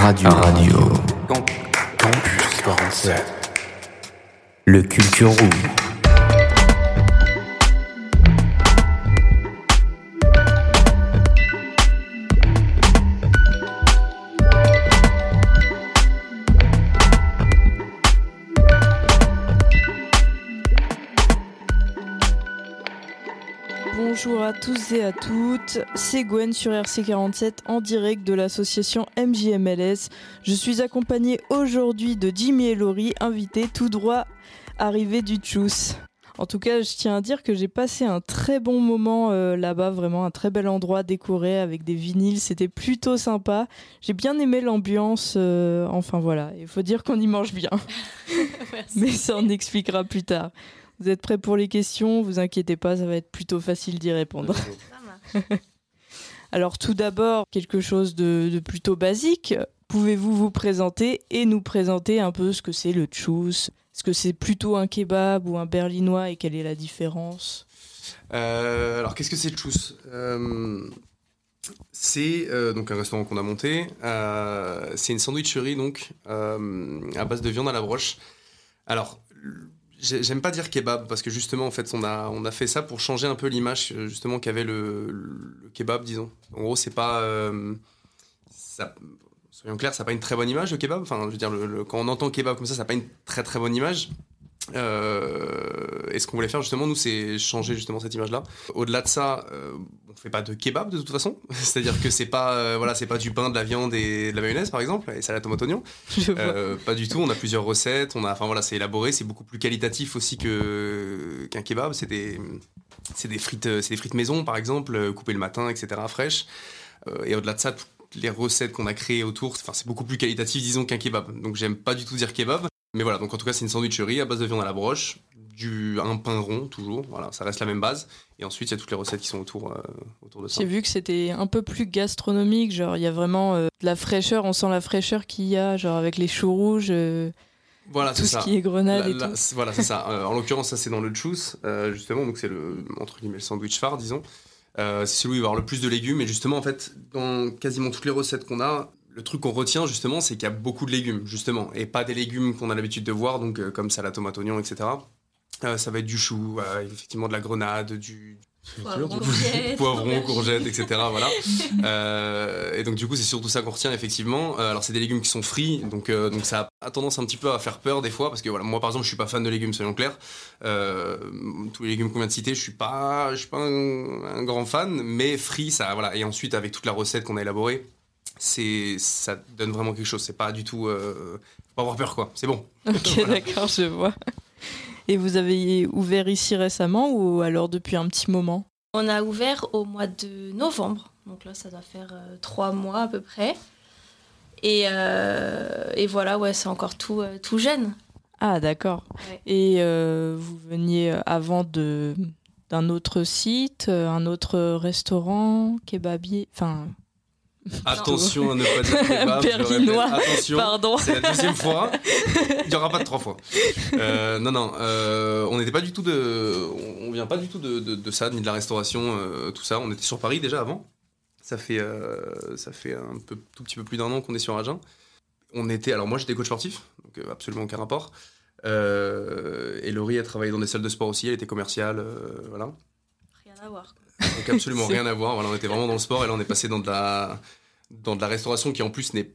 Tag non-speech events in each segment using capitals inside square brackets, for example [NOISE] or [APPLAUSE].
Radio. Radio. Campus 47. Le Culture Room. Bonjour à tous et à toutes, c'est Gwen sur RC47 en direct de l'association MJMLS. Je suis accompagnée aujourd'hui de Jimmy et Laurie, invités tout droit arrivés du Tchous. En tout cas, je tiens à dire que j'ai passé un très bon moment euh, là-bas, vraiment un très bel endroit décoré avec des vinyles, c'était plutôt sympa. J'ai bien aimé l'ambiance, euh, enfin voilà, il faut dire qu'on y mange bien. [LAUGHS] Mais ça on expliquera plus tard. Vous êtes prêts pour les questions? Vous inquiétez pas, ça va être plutôt facile d'y répondre. [LAUGHS] Alors tout d'abord, quelque chose de, de plutôt basique. Pouvez-vous vous présenter et nous présenter un peu ce que c'est le tchous Est-ce que c'est plutôt un kebab ou un berlinois et quelle est la différence? Euh, alors, qu'est-ce que c'est Tchous Euh, C'est euh, donc un restaurant qu'on a monté. Euh, c'est une sandwicherie donc euh, à base de viande à la broche. Alors, j'aime pas dire kebab parce que justement en fait on a on a fait ça pour changer un peu l'image justement qu'avait le, kebab disons. En gros, c'est pas euh, soyons clairs, ça n'a pas une très bonne image le kebab. Enfin, je veux dire, quand on entend kebab comme ça, ça n'a pas une très très bonne image. Euh, et ce qu'on voulait faire justement, nous, c'est changer justement cette image-là. Au-delà de ça, euh, on fait pas de kebab de toute façon. [LAUGHS] C'est-à-dire que c'est pas, euh, voilà, c'est pas du pain, de la viande et de la mayonnaise par exemple, et salade tomate oignon. Euh, pas du tout. On a plusieurs recettes. On a, enfin voilà, c'est élaboré, c'est beaucoup plus qualitatif aussi que qu'un kebab. C'est des, c'est des frites, c'est des frites maison par exemple, euh, coupées le matin, etc. fraîches. Et au-delà de ça, toutes les recettes qu'on a créées autour, enfin c'est beaucoup plus qualitatif disons qu'un kebab. Donc j'aime pas du tout dire kebab. Mais voilà, donc en tout cas c'est une sandwicherie à base de viande à la broche, du un pain rond toujours. Voilà, ça reste la même base. Et ensuite il y a toutes les recettes qui sont autour, euh, autour de ça. J'ai vu que c'était un peu plus gastronomique, genre il y a vraiment euh, de la fraîcheur, on sent la fraîcheur qu'il y a, genre avec les choux rouges, euh, Voilà, tout ce ça. qui est grenade et tout. c'est- Voilà, c'est ça. En l'occurrence, ça c'est dans le euh, justement, donc c'est le entre guillemets le sandwich phare, disons. C'est celui où il va y avoir le plus de légumes. Et justement, en fait, dans quasiment toutes les recettes qu'on a, le truc qu'on retient justement, c'est qu'il y a beaucoup de légumes, justement, et pas des légumes qu'on a l'habitude de voir, donc euh, comme salade, tomate, oignon, etc. Euh, ça va être du chou, euh, effectivement de la grenade, du [LAUGHS] Poivron, courgette, etc. Voilà. [LAUGHS] Euh, et donc du coup, c'est surtout ça qu'on retient effectivement. Euh, alors c'est des légumes qui sont frits, donc euh, donc ça a tendance un petit peu à faire peur des fois parce que voilà, moi par exemple, je suis pas fan de légumes, soyons clairs. Euh, tous les légumes qu'on vient de citer, je suis pas, je suis pas un, un grand fan, mais frits, ça voilà. Et ensuite avec toute la recette qu'on a élaborée, c'est ça donne vraiment quelque chose. C'est pas du tout, euh, faut pas avoir peur quoi. C'est bon. [LAUGHS] Ok, d'accord, je vois. Et vous avez ouvert ici récemment ou alors depuis un petit moment? On a ouvert au mois de novembre, donc là ça doit faire euh, trois mois à peu près. Et, euh, et voilà, ouais, c'est encore tout, euh, tout jeune. Ah, d'accord. Ouais. Et euh, vous veniez avant de d'un autre site, un autre restaurant, kebabier, enfin, Attention à ne pas dire [LAUGHS] kebab. je Berlinois. Attention. pardon. C'est la deuxième fois. Il n'y aura pas de trois fois. Euh, non, non. euh, on n'était pas du tout de. On vient pas du tout de, de- de ça, ni de la restauration, euh, tout ça. On était sur Paris déjà avant. Ça fait, euh, ça fait un peu, tout petit peu plus d'un an qu'on est sur Agen. On était. Alors moi, j'étais coach sportif, donc absolument aucun rapport. Euh, et Laurie a travaillé dans des salles de sport aussi. Elle était commerciale, euh, voilà. Rien à voir. Donc absolument [LAUGHS] rien à voir. Voilà, on était vraiment dans le sport et là on est passé dans de la dans de la restauration qui en plus n'est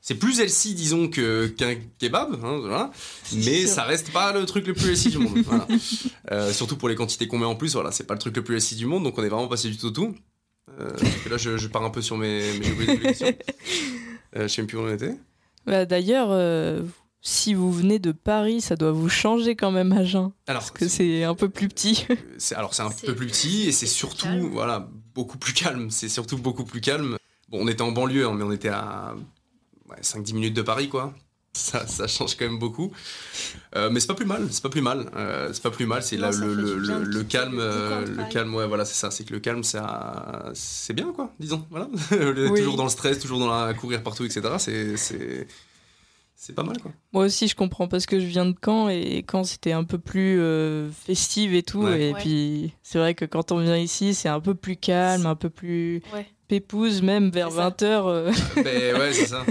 c'est plus healthy disons que qu'un kebab, hein, voilà. mais sûr. ça reste pas le truc le plus healthy du monde. voilà. [LAUGHS] Euh, surtout pour les quantités qu'on met en plus, voilà, c'est pas le truc le plus healthy du monde, donc on est vraiment passé du tout au tout. Euh, là je, je pars un peu sur mes, mes questions. Euh, je sais même plus où on était. Bah, D'ailleurs, euh, si vous venez de Paris, ça doit vous changer quand même à Jeun, Alors parce que c'est un peu plus petit. c'est alors c'est un C'est peu plus petit et c'est surtout voilà beaucoup plus calme c'est surtout beaucoup plus calme bon on était en banlieue hein, mais on était à ouais, 5-10 minutes de Paris quoi ça, ça change quand même beaucoup Euh, mais c'est pas plus mal c'est pas plus mal Euh, c'est pas plus mal c'est là le, calme le euh, calme ouais voilà c'est ça c'est que le calme ça c'est bien quoi disons voilà [LAUGHS] Oui. toujours dans le stress toujours dans la courir partout etc c'est c'est c'est pas mal quoi Moi aussi, je comprends parce que je viens de Caen et Caen c'était un peu plus euh, festive et tout. Ouais. Et Ouais. puis c'est vrai que quand on vient ici, c'est un peu plus calme, un peu plus. Ouais. Pépouze, même vers C'est ça. 20h. [LAUGHS] Ben ouais, c'est ça.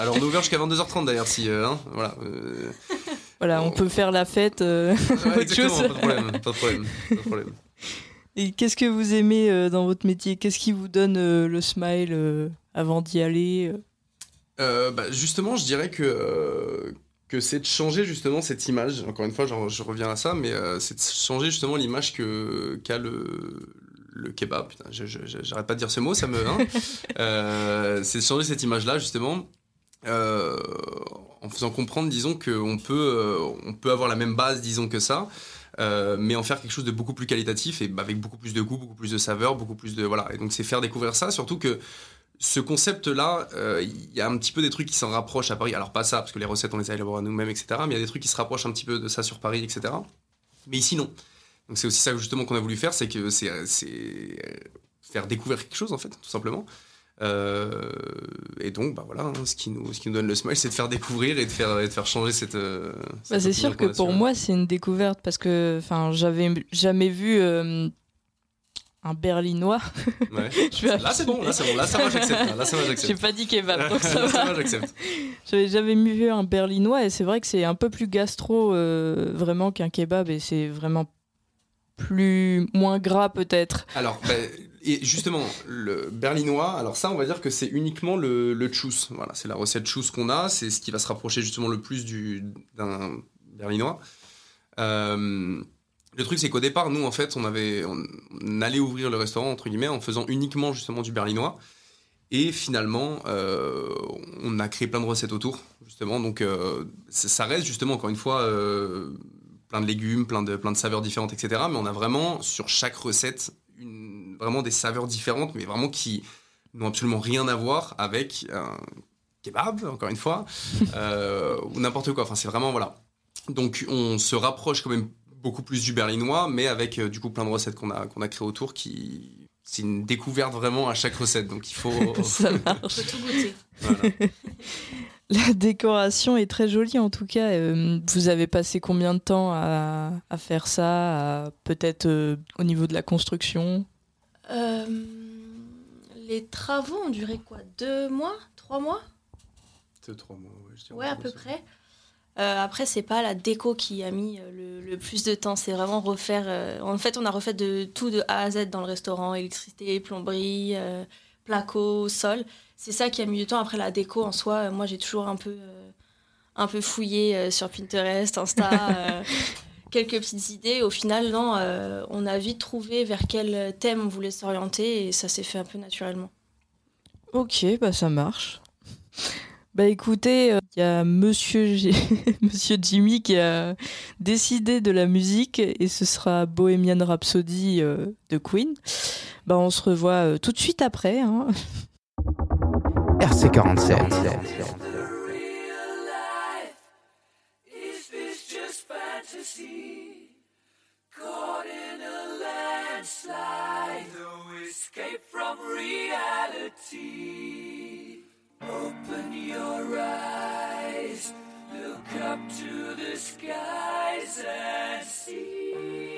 Alors on est ouvert jusqu'à 22h30 d'ailleurs, si. euh, hein, voilà. euh, voilà, on peut faire la fête. euh. ouais, [LAUGHS] Autre exactement, chose. pas de problème, pas de problème. Pas de problème. Et qu'est-ce que vous aimez euh, dans votre métier? Qu'est-ce qui vous donne euh, le smile euh, avant d'y aller euh? Euh, bah, justement, je dirais que, euh, que c'est de changer justement cette image. Encore une fois, genre, je reviens à ça, mais euh, c'est de changer justement l'image que qu'a le, le kebab. Putain, j'arrête pas de dire ce mot, ça me. hein. [LAUGHS] Euh, c'est de changer cette image-là justement. euh, en faisant comprendre, disons, qu'on peut, euh, on peut avoir la même base, disons, que ça, euh, mais en faire quelque chose de beaucoup plus qualitatif et bah, avec beaucoup plus de goût, beaucoup plus de saveur, beaucoup plus de. Voilà. Et donc, c'est faire découvrir ça, surtout que ce concept-là, euh, il y a un petit peu des trucs qui s'en rapprochent à Paris. Alors, pas ça, parce que les recettes, on les a élaborées nous-mêmes, etc. Mais il y a des trucs qui se rapprochent un petit peu de ça sur Paris, etc. Mais ici, non. Donc, c'est aussi ça, justement, qu'on a voulu faire, c'est que c'est faire découvrir quelque chose, en fait, tout simplement. Euh, et donc, bah voilà, hein, ce, qui nous, ce qui nous donne le smile, c'est de faire découvrir et de faire, et de faire changer cette. euh, Bah, c'est sûr que pour moi, c'est une découverte parce que j'avais jamais vu euh, un berlinois. Ouais. [LAUGHS] Je vais Là, c'est bon, là, c'est bon, là, ça va, j'accepte. Là, ça va, J'ai pas dit kebab, [LAUGHS] donc ça va. j'accepte. J'avais jamais vu un berlinois et c'est vrai que c'est un peu plus gastro vraiment qu'un kebab et c'est vraiment plus moins gras peut-être. Alors, bah, et justement, le berlinois, alors ça, on va dire que c'est uniquement le, le. Voilà, c'est la recette chus qu'on a, c'est ce qui va se rapprocher justement le plus du, d'un berlinois. Euh, le truc, c'est qu'au départ, nous, en fait, on, avait, on, allait ouvrir le restaurant, entre guillemets, en faisant uniquement justement du berlinois. Et finalement, euh, on a créé plein de recettes autour, justement. Donc, euh, ça reste justement, encore une fois, plein de légumes, plein de, plein de saveurs différentes, etc. Mais on a vraiment, sur chaque recette, une- vraiment des saveurs différentes, mais vraiment qui n'ont absolument rien à voir avec un kebab, encore une fois, [LAUGHS] euh, ou n'importe quoi. Enfin, c'est vraiment, voilà. Donc, on se rapproche quand même beaucoup plus du berlinois, mais avec, euh, du coup, plein de recettes qu'on a, qu'on a créées autour qui... C'est une découverte vraiment à chaque recette, donc il faut... [LAUGHS] Ça [LAUGHS] On marche. peut tout goûter. voilà. [LAUGHS] La décoration est très jolie en tout cas. Euh, vous avez passé combien de temps à, à faire ça à- Peut-être euh, au niveau de la construction? Euh, les travaux ont duré quoi? Deux mois? Trois mois? Deux, trois mois, ouais, je dirais. Ouais, à peu près. Euh, après, c'est pas la déco qui a mis euh, le, le plus de temps, c'est vraiment refaire. euh, en fait, on a refait de tout de A à Z dans le restaurant électricité, plomberie, euh, placo, sol. C'est ça qui a mis du temps. Après, la déco en soi, moi j'ai toujours un peu, un peu fouillé sur Pinterest, Insta, [LAUGHS] quelques petites idées. Au final, non, on a vite trouvé vers quel thème on voulait s'orienter et ça s'est fait un peu naturellement. Ok, bah ça marche. Bah écoutez, il y a Monsieur, G- [LAUGHS] Monsieur Jimmy qui a décidé de la musique et ce sera Bohemian Rhapsody euh, de Queen. Bah on se revoit euh, tout de suite après. hein. [LAUGHS] RC47. Is this just fantasy? Caught in a landslide, no escape from reality. Open your eyes, look up to the skies and see.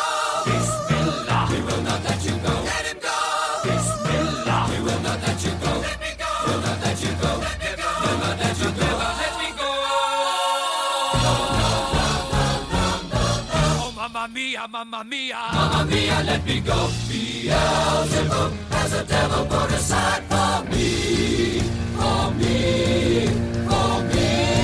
Will let you go. Let him go! We will not let you go. Let me go! We'll not let you go. Let me go! We'll not let you go. Let me go! Oh, mamma mia, mamma mia. Mamma mia, let me go. Beelzebub has a devil put aside for me. For me. For me.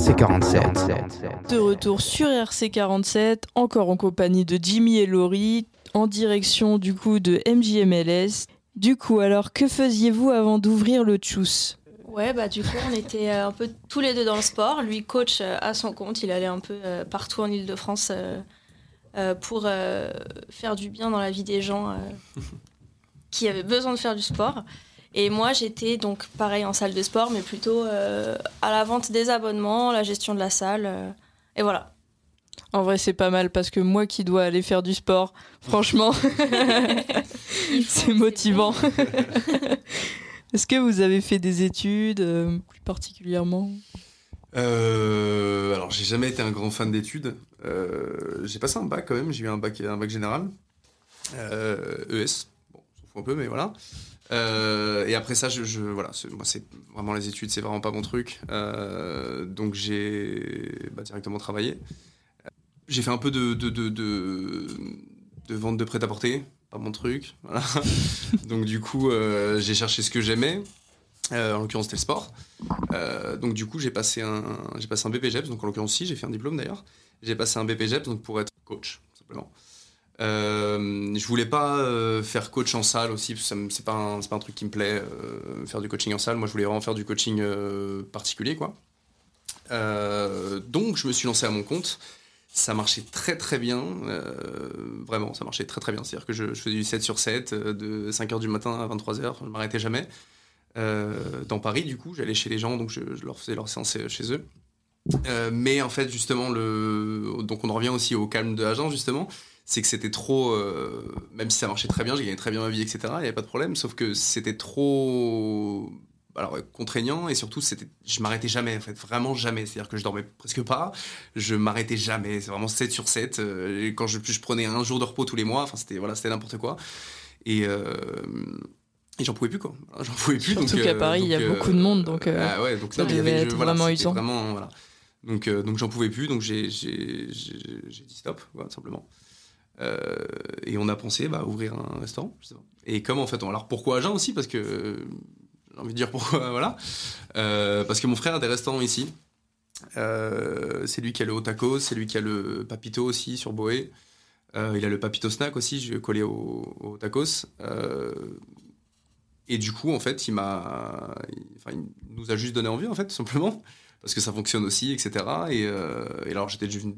RC47. De retour sur RC47, encore en compagnie de Jimmy et Laurie, en direction du coup de MJMLS. Du coup, alors, que faisiez-vous avant d'ouvrir le Tchous Ouais, bah du coup, on était euh, un peu tous les deux dans le sport. Lui, coach euh, à son compte, il allait un peu euh, partout en Ile-de-France pour faire du bien dans la vie des gens [LAUGHS] qui avaient besoin de faire du sport. Et moi, j'étais donc pareil en salle de sport, mais plutôt euh, à la vente des abonnements, la gestion de la salle. euh, et voilà. En vrai, c'est pas mal parce que moi qui dois aller faire du sport, franchement, [LAUGHS] [LAUGHS] c'est motivant. [LAUGHS] Est-ce que vous avez fait des études euh, plus particulièrement? Euh, alors, j'ai jamais été un grand fan d'études. Euh, j'ai passé un bac quand même, j'ai eu un bac, un bac général. Euh, ES, un peu, mais voilà. Euh, et après ça, je, je- voilà, c'est- moi, c'est vraiment les études, c'est vraiment pas mon truc. Euh, donc, j'ai bah, directement travaillé. J'ai fait un peu de, de, de, de, de vente de prêt-à-porter, pas mon truc. Voilà. [LAUGHS] donc, du coup, euh, j'ai cherché ce que j'aimais. En l'occurrence, c'était le sport. Donc du coup, j'ai passé un, j'ai passé un BPGEPS, donc en l'occurrence, si, j'ai fait un diplôme d'ailleurs. J'ai passé un BPGEPS donc pour être coach, simplement. Euh, je voulais pas euh, faire coach en salle aussi, parce que c'est pas, un- pas un truc qui me plaît, euh, faire du coaching en salle. Moi, je voulais vraiment faire du coaching particulier, quoi. Donc, je me suis lancé à mon compte. Ça marchait très très bien, vraiment, ça marchait très très bien. C'est-à-dire que je, faisais du 7 sur 7, euh, de 5h du matin à 23h, je m'arrêtais jamais. Dans Paris, du coup, j'allais chez les gens, donc je, leur faisais leur séance chez eux. Mais en fait, justement, donc on en revient aussi au calme de l'agence, justement, c'est que c'était trop, euh, même si ça marchait très bien, j'ai gagné très bien ma vie, etc., il n'y avait pas de problème, sauf que c'était trop alors, contraignant et surtout, c'était, je m'arrêtais jamais, en fait, vraiment jamais. C'est-à-dire que je dormais presque pas, je m'arrêtais jamais, c'est vraiment 7 sur 7. euh, et quand je, je prenais un jour de repos tous les mois, enfin, c'était, voilà, c'était n'importe quoi. Et, euh, Et j'en pouvais plus quoi. J'en pouvais plus. Surtout qu'à euh, Paris, il y a euh, beaucoup de monde, donc, euh, ah ouais, donc ça non, devait avait- être voilà, vraiment usant. vraiment, voilà. Donc, donc j'en pouvais plus, donc j'ai j'ai- j'ai- j'ai dit stop, voilà, simplement. Euh, et on a pensé bah, ouvrir un restaurant. je sais pas. Et comme en fait, on- alors pourquoi Agen aussi Parce que euh, j'ai envie de dire pourquoi, [LAUGHS] voilà. Euh, parce que mon frère a des restaurants ici. Euh, c'est lui qui a le Tacos, c'est lui qui a le Papito aussi sur Boé. Euh, il a le Papito Snack aussi, je coller au, au Tacos. Euh, et du coup, en fait, il m'a, enfin, il nous a juste donné envie, en fait, tout simplement, parce que ça fonctionne aussi, etc. Et, et alors, j'étais déjà venu-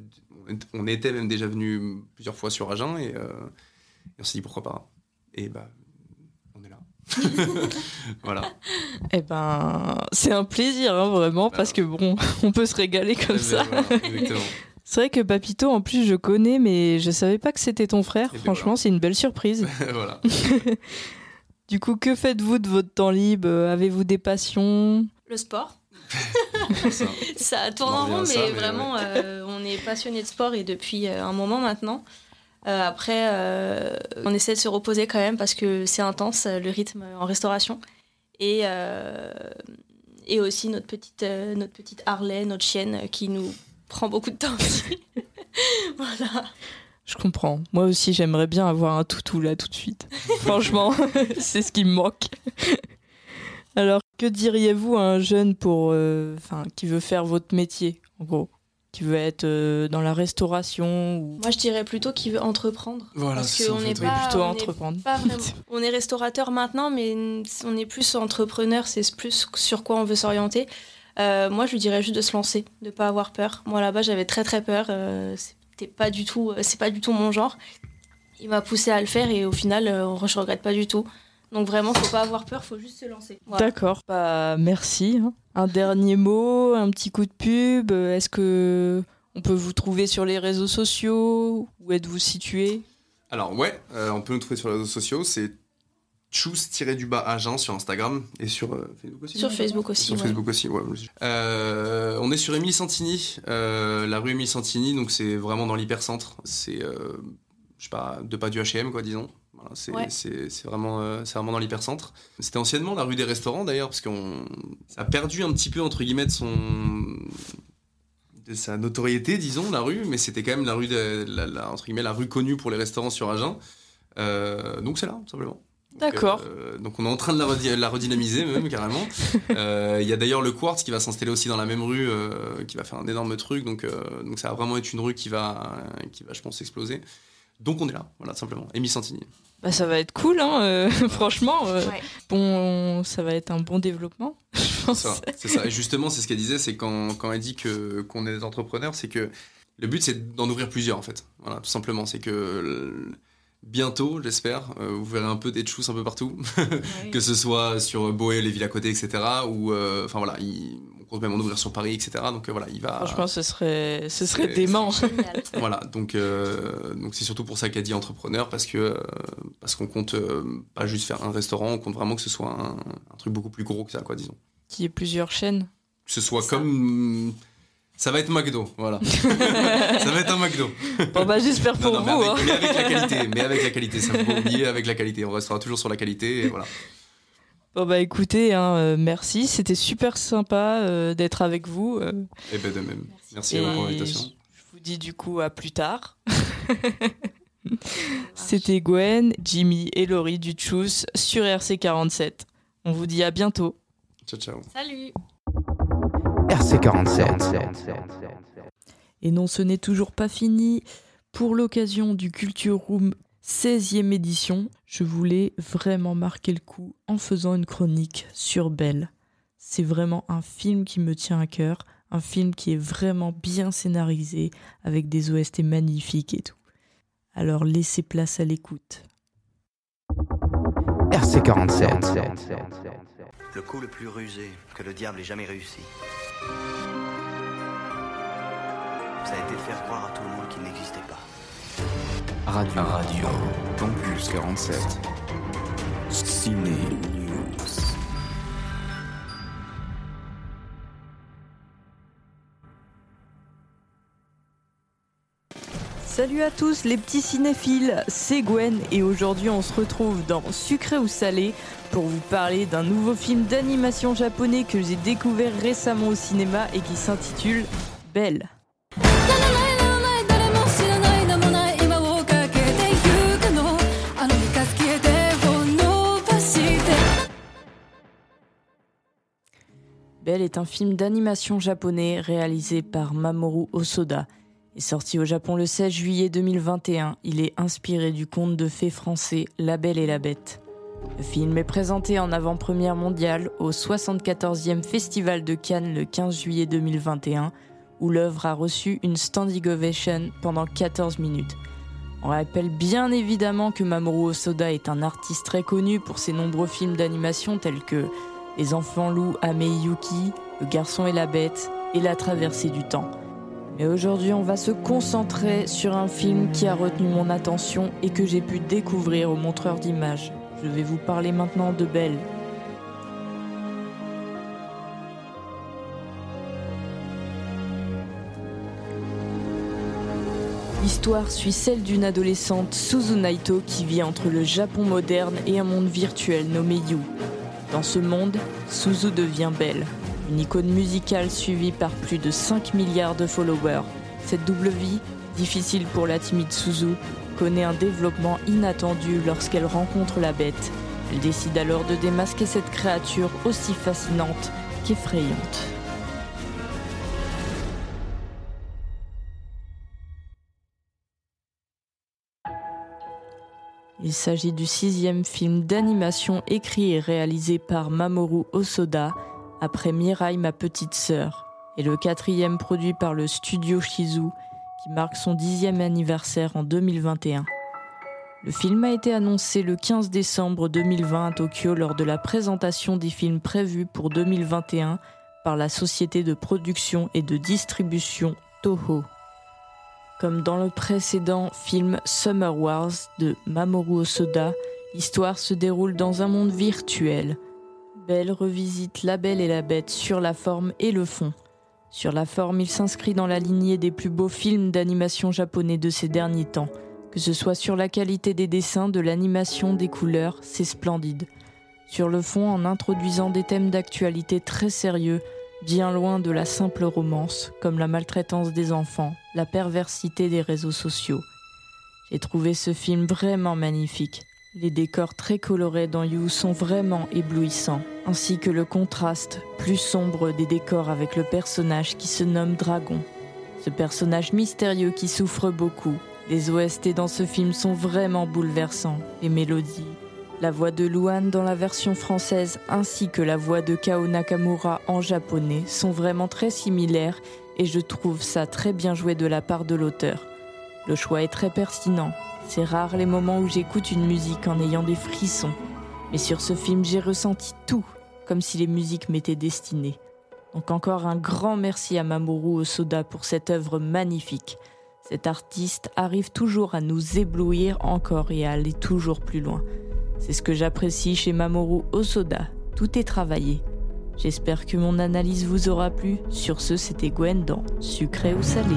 on était même déjà venu plusieurs fois sur Agen, et, euh, et on s'est dit pourquoi pas. Et bah, on est là. [LAUGHS] voilà. Eh ben, c'est un plaisir, hein, vraiment, Bah, parce que bon, [LAUGHS] on peut se régaler comme Eh ben, ça. voilà, exactement. [LAUGHS] C'est vrai que Papito, en plus, je connais, mais je savais pas que c'était ton frère. Eh ben Franchement, voilà. c'est une belle surprise. voilà. Du coup, que faites-vous de votre temps libre? Avez-vous des passions? Le sport, Ça. [LAUGHS] ça tourne en rond, ça, mais, mais vraiment, euh, on est passionné de sport et depuis euh, un moment maintenant. Euh, après, euh, on essaie de se reposer quand même parce que c'est intense le rythme en restauration. Et, euh, et aussi notre petite, euh, notre petite Harley, notre chienne, qui nous prend beaucoup de temps aussi. [LAUGHS] voilà. Je comprends. Moi aussi, j'aimerais bien avoir un toutou là tout de suite. Franchement, [LAUGHS] c'est ce qui me manque. Alors, que diriez-vous à un jeune pour, euh, enfin, qui veut faire votre métier, en gros, qui veut être euh, dans la restauration ou Moi, je dirais plutôt qu'il veut entreprendre. Voilà, Parce c'est ça, qu'on n'est pas- plutôt on est entreprendre Pas vraiment. [LAUGHS] On est restaurateur maintenant, mais on est plus entrepreneur, c'est plus sur quoi on veut s'orienter. Euh, moi, je lui dirais juste de se lancer, de pas avoir peur. Moi, là-bas, j'avais très très peur. euh, c'était pas du tout, c'est pas du tout mon genre. Il m'a poussé à le faire et au final, euh, je regrette pas du tout. Donc vraiment, faut pas avoir peur, faut juste se lancer. Voilà. D'accord. Bah, merci. hein. Un dernier mot, un petit coup de pub. euh, Est-ce que on peut vous trouver sur les réseaux sociaux? Où êtes-vous situé? Alors ouais, euh, on peut nous trouver sur les réseaux sociaux, c'est choose-du-bas agent sur Instagram et sur euh, Facebook aussi. Sur Facebook aussi. Sur ouais. Facebook aussi, ouais. Euh, on est sur Émile Santini, euh, la rue Émile Santini, donc c'est vraiment dans l'hypercentre. C'est, euh, je sais pas, deux pas du H&M, quoi, disons. Voilà, c'est, Ouais. vraiment, euh, vraiment dans l'hypercentre. C'était anciennement la rue des restaurants, d'ailleurs, parce qu'on a perdu un petit peu, entre guillemets, de son de sa notoriété, disons, la rue, mais c'était quand même la rue, de, la, la- entre guillemets, la rue connue pour les restaurants sur Agen. Euh, donc c'est là, simplement. D'accord. euh, donc on est en train de la, redynamiser même carrément. [LAUGHS] Euh, Il y a d'ailleurs le Quartz qui va s'installer aussi dans la même rue, qui va faire un énorme truc. Donc, donc ça va vraiment être une rue qui va, qui va, je pense, exploser. Donc on est là, voilà, simplement. Amy Santini. Bah, ça va être cool, hein, euh, [LAUGHS] franchement. euh, Ouais. bon, ça va être un bon développement. [LAUGHS] Je C'est pense. ça, c'est ça. Et justement, c'est ce qu'elle disait, c'est quand, quand elle dit que qu'on est des entrepreneurs, c'est que le but c'est d'en ouvrir plusieurs en fait. Voilà, tout simplement. C'est que euh, bientôt, j'espère, euh, vous verrez un peu des tchous un peu partout. [LAUGHS] Que ce soit sur Boé, les villes à côté, etc. Ou euh, enfin voilà, il, on compte même en ouvrir sur Paris, etc. Donc euh, voilà, il va. Franchement, ce serait, ce serait dément. [LAUGHS] Voilà, donc donc c'est surtout pour ça qu'elle dit entrepreneur parce que parce qu'on compte pas juste faire un restaurant, on compte vraiment que ce soit un, un truc beaucoup plus gros que ça, quoi, disons. Qu'il y ait plusieurs chaînes. Que ce soit ça. Ça va être McDo, voilà. [LAUGHS] ça va être un McDo. Bon, bah, j'espère pour non, vous. avec, hein. mais avec la qualité, mais avec la qualité, ça faut pas oublier avec la qualité. On restera toujours sur la qualité, et voilà. Bon, bah, écoutez, hein, euh, merci. C'était super sympa euh, d'être avec vous. euh, Et ben de même. Merci. Merci à vous pour l'invitation. Je vous dis du coup à plus tard. [LAUGHS] C'était Gwen, Jimmy et Laurie du Choose sur RC47. On vous dit à bientôt. Ciao ciao. Salut. RC47. Et non, ce n'est toujours pas fini. Pour l'occasion du Culture Room 16e édition, je voulais vraiment marquer le coup en faisant une chronique sur Belle. C'est vraiment un film qui me tient à cœur, un film qui est vraiment bien scénarisé, avec des OST magnifiques et tout. Alors laissez place à l'écoute. RC47. Le coup le plus rusé que le diable ait jamais réussi. Ça a été de faire croire à tout le monde qu'il n'existait pas. Radio. Radio. Campus 47. Ciné Salut à tous les petits cinéphiles, c'est Gwen et aujourd'hui on se retrouve dans Sucré ou Salé pour vous parler d'un nouveau film d'animation japonais que j'ai découvert récemment au cinéma et qui s'intitule Belle. Belle est un film d'animation japonais réalisé par Mamoru Osoda sorti au Japon le 16 juillet 2021. Il est inspiré du conte de fées français La Belle et la Bête. Le film est présenté en avant-première mondiale au 74e Festival de Cannes le 15 juillet 2021, où l'œuvre a reçu une standing ovation pendant 14 minutes. On rappelle bien évidemment que Mamoru Osoda est un artiste très connu pour ses nombreux films d'animation tels que Les enfants loups Amei Yuki, Le garçon et la bête et La traversée du temps. Mais aujourd'hui, on va se concentrer sur un film qui a retenu mon attention et que j'ai pu découvrir au montreur d'images. Je vais vous parler maintenant de Belle. L'histoire suit celle d'une adolescente, Suzu Naito, qui vit entre le Japon moderne et un monde virtuel nommé You. Dans ce monde, Suzu devient belle, une icône musicale suivie par plus de 5 milliards de followers. Cette double vie, difficile pour la timide Suzu, connaît un développement inattendu lorsqu'elle rencontre la bête. Elle décide alors de démasquer cette créature aussi fascinante qu'effrayante. Il s'agit du sixième film d'animation écrit et réalisé par Mamoru Osoda, après Mirai ma petite sœur, et le quatrième produit par le studio Shizu, qui marque son dixième anniversaire en 2021. Le film a été annoncé le 15 décembre 2020 à Tokyo lors de la présentation des films prévus pour 2021 par la société de production et de distribution Toho. Comme dans le précédent film Summer Wars de Mamoru Osoda, l'histoire se déroule dans un monde virtuel. Belle revisite La Belle et la Bête sur la forme et le fond. Sur la forme, il s'inscrit dans la lignée des plus beaux films d'animation japonais de ces derniers temps. Que ce soit sur la qualité des dessins, de l'animation, des couleurs, c'est splendide. Sur le fond, en introduisant des thèmes d'actualité très sérieux, bien loin de la simple romance, comme la maltraitance des enfants, la perversité des réseaux sociaux. J'ai trouvé ce film vraiment magnifique. Les décors très colorés dans You sont vraiment éblouissants, ainsi que le contraste plus sombre des décors avec le personnage qui se nomme Dragon. Ce personnage mystérieux qui souffre beaucoup. Les OST dans ce film sont vraiment bouleversants. Les mélodies, la voix de Luan dans la version française ainsi que la voix de Kao Nakamura en japonais sont vraiment très similaires et je trouve ça très bien joué de la part de l'auteur. Le choix est très pertinent. C'est rare les moments où j'écoute une musique en ayant des frissons. Mais sur ce film, j'ai ressenti tout, comme si les musiques m'étaient destinées. Donc encore un grand merci à Mamoru Osoda pour cette œuvre magnifique. Cet artiste arrive toujours à nous éblouir encore et à aller toujours plus loin. C'est ce que j'apprécie chez Mamoru Osoda. Tout est travaillé. J'espère que mon analyse vous aura plu. Sur ce, c'était Gwen dans Sucré ou Salé.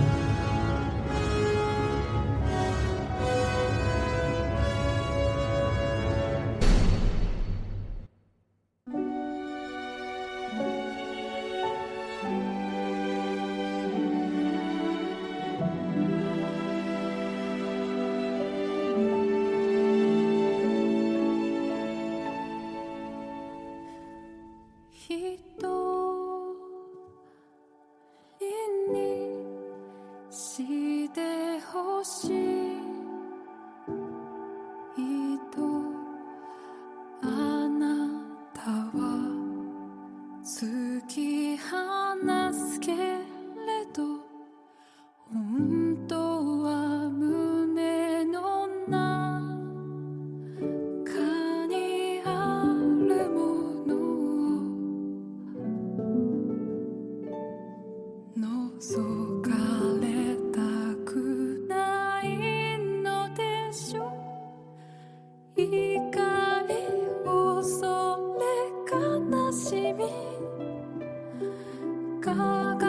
God.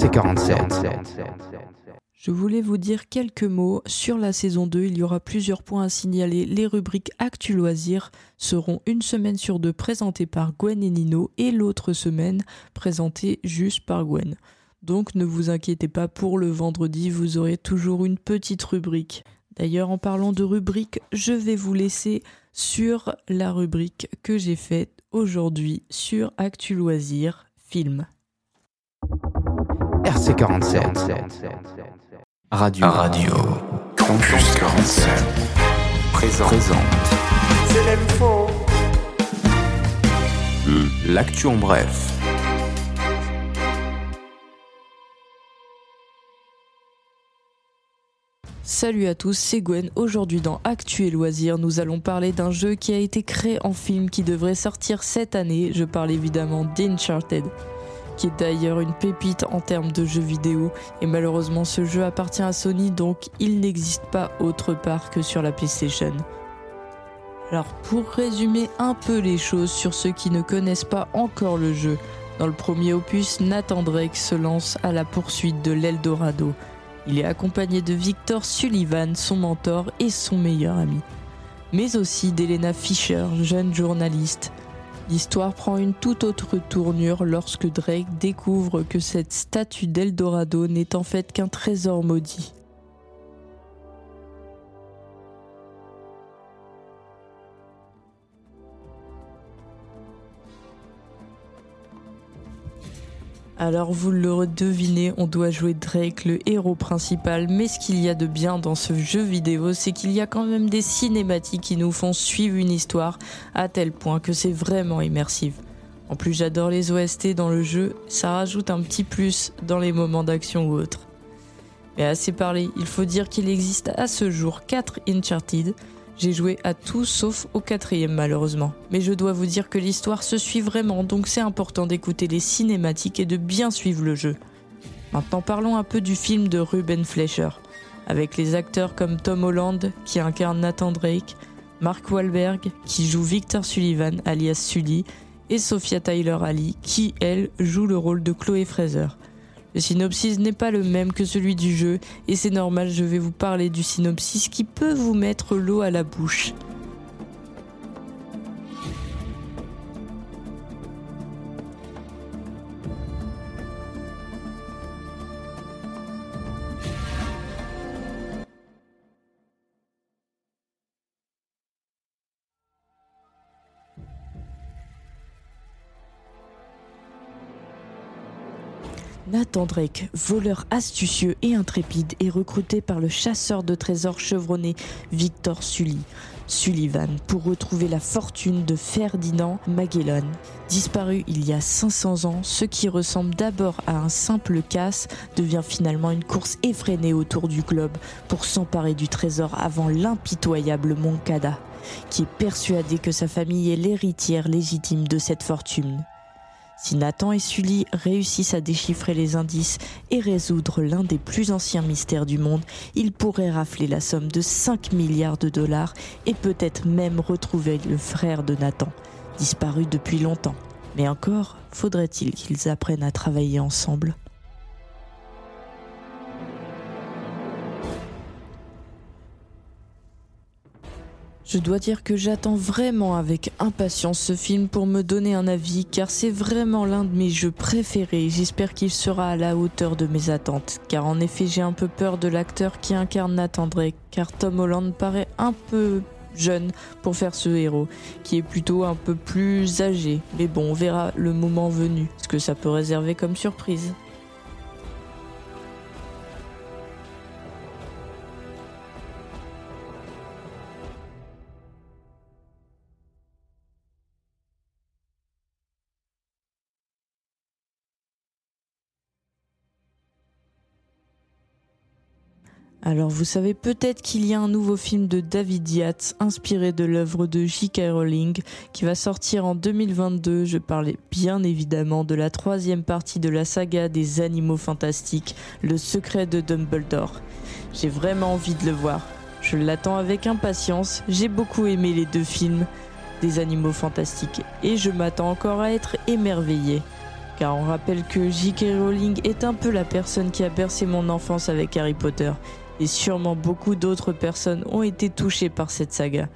RC47. Je voulais vous dire quelques mots sur la saison 2. Il y aura plusieurs points à signaler. Les rubriques Actu Loisirs seront une semaine sur deux présentées par Gwen et Nino et l'autre semaine présentées juste par Gwen. Donc ne vous inquiétez pas, pour le vendredi, vous aurez toujours une petite rubrique. D'ailleurs, en parlant de rubrique, je vais vous laisser sur la rubrique que j'ai faite aujourd'hui sur Actu Loisirs Film. RC47. Radio. Radio. Campus 47. Présente. Présente. L'actu en bref. Salut à tous, c'est Gwen. Aujourd'hui dans Actu et Loisirs, nous allons parler d'un jeu qui a été créé en film qui devrait sortir cette année. Je parle évidemment d'Uncharted, qui est d'ailleurs une pépite en termes de jeux vidéo. Et malheureusement, ce jeu appartient à Sony, donc il n'existe pas autre part que sur la PlayStation. Alors pour résumer un peu les choses sur ceux qui ne connaissent pas encore le jeu, dans le premier opus, Nathan Drake se lance à la poursuite de l'Eldorado. Il est accompagné de Victor Sullivan, son mentor et son meilleur ami. Mais aussi d'Elena Fisher, jeune journaliste. L'histoire prend une toute autre tournure lorsque Drake découvre que cette statue d'Eldorado n'est en fait qu'un trésor maudit. Alors vous le devinez, on doit jouer Drake, le héros principal, mais ce qu'il y a de bien dans ce jeu vidéo, c'est qu'il y a quand même des cinématiques qui nous font suivre une histoire à tel point que c'est vraiment immersif. En plus j'adore les OST dans le jeu, ça rajoute un petit plus dans les moments d'action ou autres. Mais assez parlé, il faut dire qu'il existe à ce jour 4 Uncharted, j'ai joué à tout sauf au quatrième malheureusement. Mais je dois vous dire que l'histoire se suit vraiment, donc c'est important d'écouter les cinématiques et de bien suivre le jeu. Maintenant parlons un peu du film de Ruben Fleischer, avec les acteurs comme Tom Holland qui incarne Nathan Drake, Mark Wahlberg qui joue Victor Sullivan alias Sully, et Sophia Tyler Ali qui, elle, joue le rôle de Chloé Fraser. Le synopsis n'est pas le même que celui du jeu, et c'est normal, je vais vous parler du synopsis qui peut vous mettre l'eau à la bouche. Nathan Drake, voleur astucieux et intrépide, est recruté par le chasseur de trésors chevronné Victor Sully, Sullivan, pour retrouver la fortune de Ferdinand Magellan. Disparu il y a 500 ans, ce qui ressemble d'abord à un simple casse devient finalement une course effrénée autour du globe pour s'emparer du trésor avant l'impitoyable Moncada, qui est persuadé que sa famille est l'héritière légitime de cette fortune. Si Nathan et Sully réussissent à déchiffrer les indices et résoudre l'un des plus anciens mystères du monde, ils pourraient rafler la somme de 5 milliards de dollars et peut-être même retrouver le frère de Nathan, disparu depuis longtemps. Mais encore, faudrait-il qu'ils apprennent à travailler ensemble Je dois dire que j'attends vraiment avec impatience ce film pour me donner un avis car c'est vraiment l'un de mes jeux préférés. J'espère qu'il sera à la hauteur de mes attentes car en effet j'ai un peu peur de l'acteur qui incarne Nathan Drake car Tom Holland paraît un peu jeune pour faire ce héros qui est plutôt un peu plus âgé. Mais bon, on verra le moment venu ce que ça peut réserver comme surprise. Alors vous savez peut-être qu'il y a un nouveau film de David Yates inspiré de l'œuvre de J.K. Rowling qui va sortir en 2022. Je parlais bien évidemment de la troisième partie de la saga des animaux fantastiques, Le secret de Dumbledore. J'ai vraiment envie de le voir. Je l'attends avec impatience. J'ai beaucoup aimé les deux films des animaux fantastiques et je m'attends encore à être émerveillé. Car on rappelle que J.K. Rowling est un peu la personne qui a bercé mon enfance avec Harry Potter et sûrement beaucoup d'autres personnes ont été touchées par cette saga.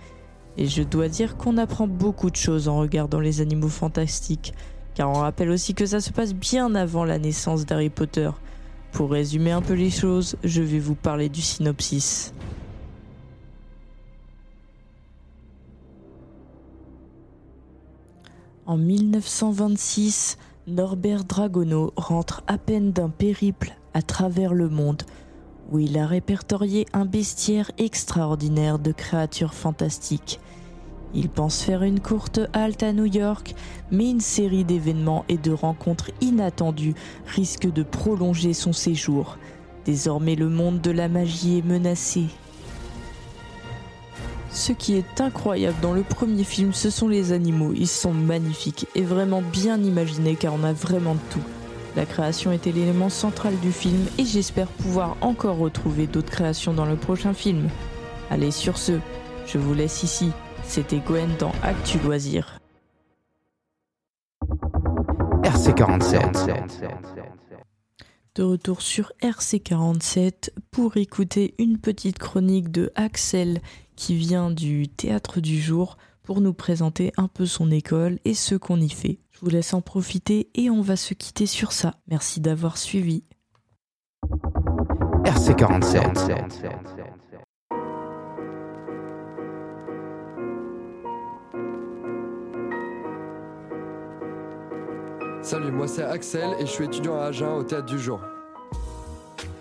Et je dois dire qu'on apprend beaucoup de choses en regardant les animaux fantastiques, car on rappelle aussi que ça se passe bien avant la naissance d'Harry Potter. Pour résumer un peu les choses, je vais vous parler du synopsis. En 1926, Norbert Dragono rentre à peine d'un périple à travers le monde où il a répertorié un bestiaire extraordinaire de créatures fantastiques. Il pense faire une courte halte à New York, mais une série d'événements et de rencontres inattendues risque de prolonger son séjour. Désormais le monde de la magie est menacé. Ce qui est incroyable dans le premier film, ce sont les animaux. Ils sont magnifiques et vraiment bien imaginés car on a vraiment de tout. La création était l'élément central du film et j'espère pouvoir encore retrouver d'autres créations dans le prochain film. Allez, sur ce, je vous laisse ici. C'était Gwen dans Actu Loisirs. RC47. De retour sur RC47 pour écouter une petite chronique de Axel qui vient du théâtre du jour pour nous présenter un peu son école et ce qu'on y fait. Je vous laisse en profiter et on va se quitter sur ça. Merci d'avoir suivi. RC47. Salut, moi c'est Axel et je suis étudiant à Agen au Théâtre du Jour.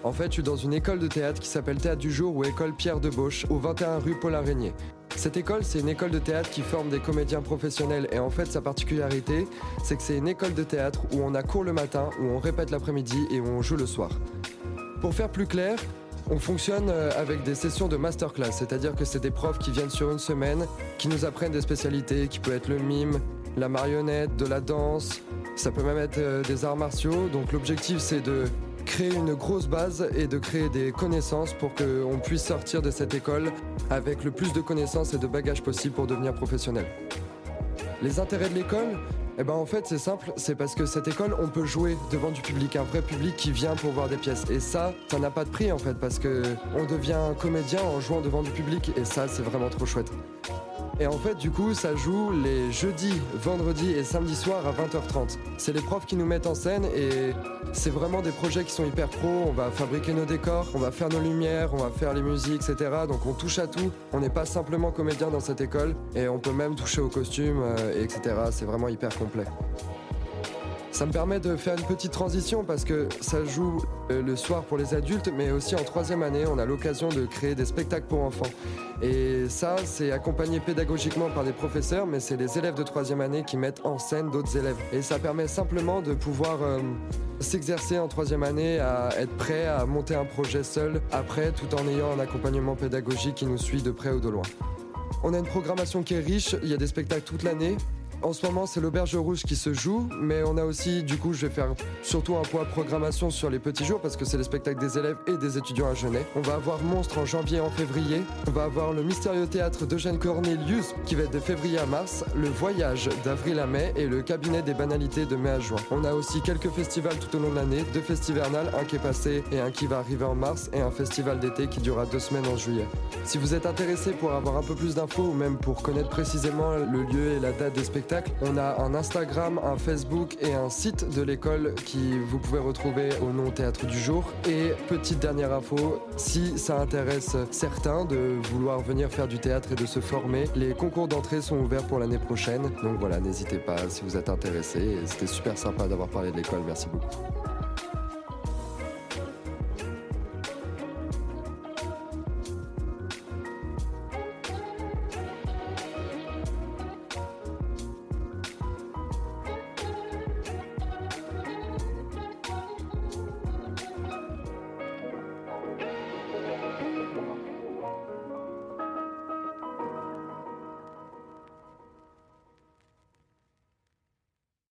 En fait, je suis dans une école de théâtre qui s'appelle Théâtre du Jour ou École Pierre de Bauche au 21 rue Paul Araignée. Cette école, c'est une école de théâtre qui forme des comédiens professionnels et en fait, sa particularité, c'est que c'est une école de théâtre où on a cours le matin, où on répète l'après-midi et où on joue le soir. Pour faire plus clair, on fonctionne euh, avec des sessions de masterclass, c'est-à-dire que c'est des profs qui viennent sur une semaine, qui nous apprennent des spécialités, qui peut être le mime, la marionnette, de la danse, ça peut même être euh, des arts martiaux. Donc l'objectif c'est de créer une grosse base et de créer des connaissances pour qu'on puisse sortir de cette école avec le plus de connaissances et de bagages possible pour devenir professionnel. Les intérêts de l'école eh ben en fait c'est simple, c'est parce que cette école on peut jouer devant du public, un vrai public qui vient pour voir des pièces. Et ça, ça n'a pas de prix en fait parce que on devient comédien en jouant devant du public et ça c'est vraiment trop chouette. Et en fait, du coup, ça joue les jeudis, vendredis et samedis soirs à 20h30. C'est les profs qui nous mettent en scène et c'est vraiment des projets qui sont hyper pro. On va fabriquer nos décors, on va faire nos lumières, on va faire les musiques, etc. Donc on touche à tout. On n'est pas simplement comédien dans cette école et on peut même toucher aux costumes, euh, etc. C'est vraiment hyper complet. Ça me permet de faire une petite transition parce que ça joue euh, le soir pour les adultes, mais aussi en troisième année, on a l'occasion de créer des spectacles pour enfants. Et ça, c'est accompagné pédagogiquement par des professeurs, mais c'est les élèves de troisième année qui mettent en scène d'autres élèves. Et ça permet simplement de pouvoir euh, s'exercer en troisième année à être prêt à monter un projet seul après, tout en ayant un accompagnement pédagogique qui nous suit de près ou de loin. On a une programmation qui est riche, il y a des spectacles toute l'année. En ce moment, c'est l'Auberge Rouge qui se joue, mais on a aussi, du coup, je vais faire surtout un point programmation sur les petits jours parce que c'est les spectacles des élèves et des étudiants à Genève. On va avoir Monstre en janvier et en février. On va avoir le Mystérieux Théâtre d'Eugène Cornelius qui va être de février à mars, le Voyage d'avril à mai et le Cabinet des Banalités de mai à juin. On a aussi quelques festivals tout au long de l'année, deux festivernales, un qui est passé et un qui va arriver en mars, et un festival d'été qui durera deux semaines en juillet. Si vous êtes intéressé pour avoir un peu plus d'infos ou même pour connaître précisément le lieu et la date des spectacles, on a un Instagram, un Facebook et un site de l'école qui vous pouvez retrouver au nom Théâtre du Jour. Et petite dernière info, si ça intéresse certains de vouloir venir faire du théâtre et de se former, les concours d'entrée sont ouverts pour l'année prochaine. Donc voilà, n'hésitez pas si vous êtes intéressé. C'était super sympa d'avoir parlé de l'école. Merci beaucoup.